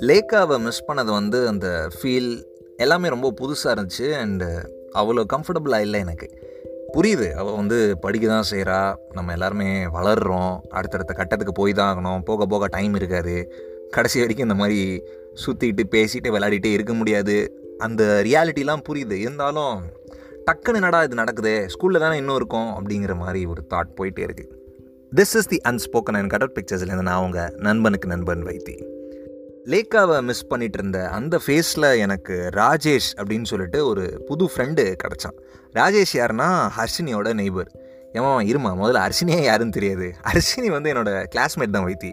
லேக்காவை miss பண்ணது வந்து அந்த ஃபீல் எல்லாமே ரொம்ப புதுசாக இருந்துச்சு அண்டு அவ்வளோ கம்ஃபர்டபுளாக இல்லை எனக்கு. புரியுது. அவள் வந்து படிக்க தான் செய்கிறா நம்ம எல்லாருமே வளர்கிறோம் அடுத்தடுத்த கட்டத்துக்கு போய் தான் ஆகணும். போக போக டைம் இருக்காது. கடைசி வரைக்கும் இந்த மாதிரி சுற்றிக்கிட்டு பேசிட்டு விளையாடிட்டே இருக்க முடியாது. அந்த ரியாலிட்டிலாம் புரியுது. இருந்தாலும் டக்குன்னு என்னடா இது நடக்குது? ஸ்கூலில் தானே இன்னும் இருக்கும்? அப்படிங்கிற மாதிரி ஒரு தாட் போயிட்டே இருக்குது this is the unspoken and கடவுட் பிக்சர்ஸ்லேருந்து நான் அவங்க நண்பனுக்கு நண்பன் வைத்தி லேக்காவை மிஸ் பண்ணிட்டு இருந்த அந்த ஃபேஸில் எனக்கு ராஜேஷ் அப்படின்னு சொல்லிட்டு ஒரு புது ஃப்ரெண்டு கிடச்சான். ராஜேஷ் யாருன்னா ஹர்ஷினியோட நெய்பர் ஏமா இருமா? முதல்ல அர்ஷினியே யாருன்னு தெரியாது. அர்ஷினி வந்து என்னோட கிளாஸ்மேட் தான் வைத்தி.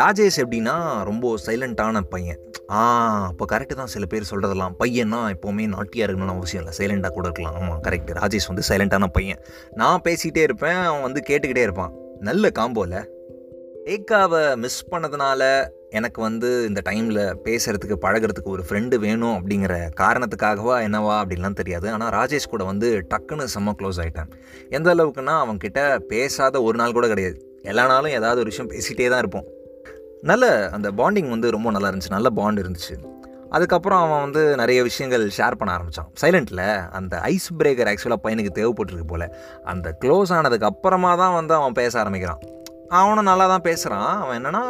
ராஜேஷ் எப்படின்னா ரொம்ப சைலண்ட்டான பையன். ஆ அப்போ கரெக்டு தான் சில பேர் சொல்கிறதெல்லாம் பையன்னா எப்போவுமே நாட்டியாக இருக்கணும்னு அவசியம் இல்லை. சைலண்ட்டாக கூட இருக்கலாம். ஆமாம் கரெக்ட் ராஜேஷ் வந்து சைலண்ட்டான பையன். நான் பேசிக்கிட்டே இருப்பேன் அவன் வந்து கேட்டுக்கிட்டே இருப்பான். நல்ல காம்போவில் ஏக்காவை மிஸ் பண்ணதுனால எனக்கு வந்து இந்த டைமில் பேசுகிறதுக்கு பழகிறதுக்கு ஒரு ஃப்ரெண்டு வேணும் அப்படிங்கிற காரணத்துக்காகவா என்னவா அப்படின்லாம் தெரியாது. ஆனால் ராஜேஷ் கூட வந்து டக்குன்னு செம்ம க்ளோஸ் ஆகிட்டேன் எந்த அளவுக்குன்னா அவன்கிட்ட பேசாத ஒரு நாள் கூட கிடையாது. எல்லா நாளும் ஏதாவது ஒரு விஷயம் பேசிகிட்டே தான் இருப்போம். நல்ல அந்த பாண்டிங் வந்து ரொம்ப நல்லா இருந்துச்சு. நல்ல பாண்ட் இருந்துச்சு. அதுக்கப்புறம் அவன் வந்து நிறைய விஷயங்கள் ஷேர் பண்ண ஆரம்பித்தான் சைலண்ட்டில் அந்த ஐஸ் பிரேக்கர் ஆக்சுவலாக பையனுக்கு தேவைப்பட்டிருக்கு போல். அந்த க்ளோஸ் ஆனதுக்கு அப்புறமா தான் வந்து அவன் பேச ஆரம்பிக்கிறான். அவனும் நல்லா தான் பேசுகிறான் அவன் என்னென்னா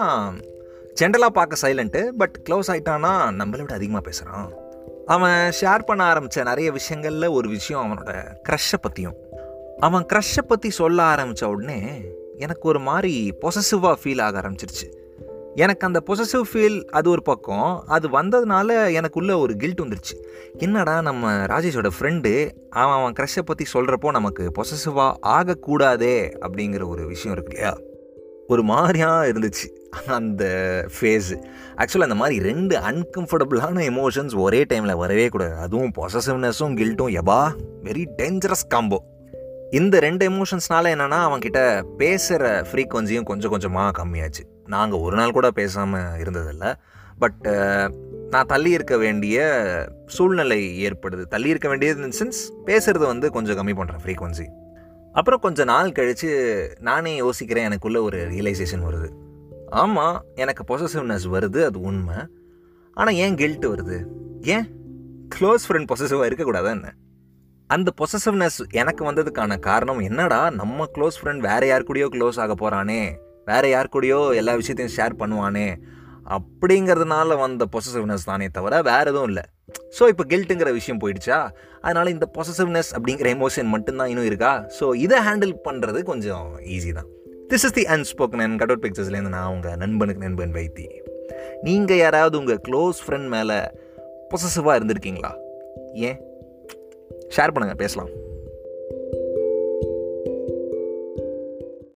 ஜென்ரலாக பார்க்க சைலண்ட்டு பட் க்ளோஸ் ஆகிட்டான்னா நம்மளை விட அதிகமாக பேசுகிறான் அவன் ஷேர் பண்ண ஆரம்பித்த நிறைய விஷயங்களில் ஒரு விஷயம் அவனோட க்ரஷ்ஷை பற்றியும் அவன் க்ரஷ்ஷை பற்றி சொல்ல ஆரம்பித்த உடனே எனக்கு ஒரு மாதிரி பொசசிவாக ஃபீல் ஆக ஆரம்பிச்சிருச்சு. எனக்கு அந்த பொசசிவ் ஃபீல் அது ஒரு பக்கம். அது வந்ததுனால எனக்குள்ளே ஒரு கில்ட் வந்துருச்சு. என்னடா நம்ம ராஜேஷோட ஃப்ரெண்டு அவன் அவன் க்ரஷ்ஷை பற்றி சொல்கிறப்போ நமக்கு பொசசிவாக ஆகக்கூடாதே அப்படிங்கிற ஒரு விஷயம் இருக்கு இல்லையா? ஒரு மாதிரியாக இருந்துச்சு அந்த ஃபேஸு ஆக்சுவலாக அந்த மாதிரி ரெண்டு அன்கம்ஃபர்டபுளான எமோஷன்ஸ் ஒரே டைமில் வரவே கூடாது. அதுவும் பொசசிவ்னஸும் கில்ட்டும் எபா வெரி டேஞ்சரஸ் காம்போ இந்த ரெண்டு எமோஷன்ஸ்னால என்னென்னா அவன்கிட்ட பேசுகிற ஃப்ரீக்வன்சியும் கொஞ்சம் கொஞ்சமாக கம்மியாச்சு. நாங்கள் ஒரு நாள் கூட பேசாமல் இருந்ததில்ல. பட் நான் தள்ளி இருக்க வேண்டிய சூழ்நிலை ஏற்படுது. தள்ளி இருக்க வேண்டியது இன் சென்ஸ் பேசுகிறது வந்து கொஞ்சம் கம்மி பண்ணுறேன் ஃப்ரீக்வன்சி அப்புறம் கொஞ்சம் நாள் கழித்து நானே யோசிக்கிறேன் எனக்குள்ளே ஒரு ரியலைசேஷன் வருது. ஆமாம் எனக்கு பொசசிவ்னஸ் வருது அது உண்மை. ஆனால் ஏன் கில்ட்டு வருது? ஏன்? க்ளோஸ் ஃப்ரெண்ட் பொசசிவாக இருக்கக்கூடாதா என்ன? அந்த பொசசிவ்னஸ் எனக்கு வந்ததுக்கான காரணம் என்னடா? நம்ம க்ளோஸ் ஃப்ரெண்ட் வேறு யார் கூடயோ க்ளோஸ் ஆக போகிறானே வேறு யார் கூடயோ எல்லா விஷயத்தையும் ஷேர் பண்ணுவானே அப்படிங்கிறதுனால வந்த பொசசிவ்னஸ் தானே தவிர வேறு எதுவும் இல்லை. ஸோ இப்போ கில்ட்டுங்கிற விஷயம் போயிடுச்சா? அதனால் இந்த பொசசிவ்னஸ் அப்படிங்கிற எமோஷன் மட்டும்தான் இன்னும் இருக்கா? ஸோ இதை ஹேண்டில் பண்ணுறது கொஞ்சம் ஈஸி தான். This is the unspoken and out பிக்சர்ஸ்லேருந்து நான் உங்கள் நண்பனுக்கு நண்பன் வைத்தி. நீங்கள் யாராவது உங்கள் க்ளோஸ் ஃப்ரெண்ட் மேலே பொசசிவாக இருந்திருக்கீங்களா? ஏன்? ஷேர் பண்ணுங்கள் பேசலாம்.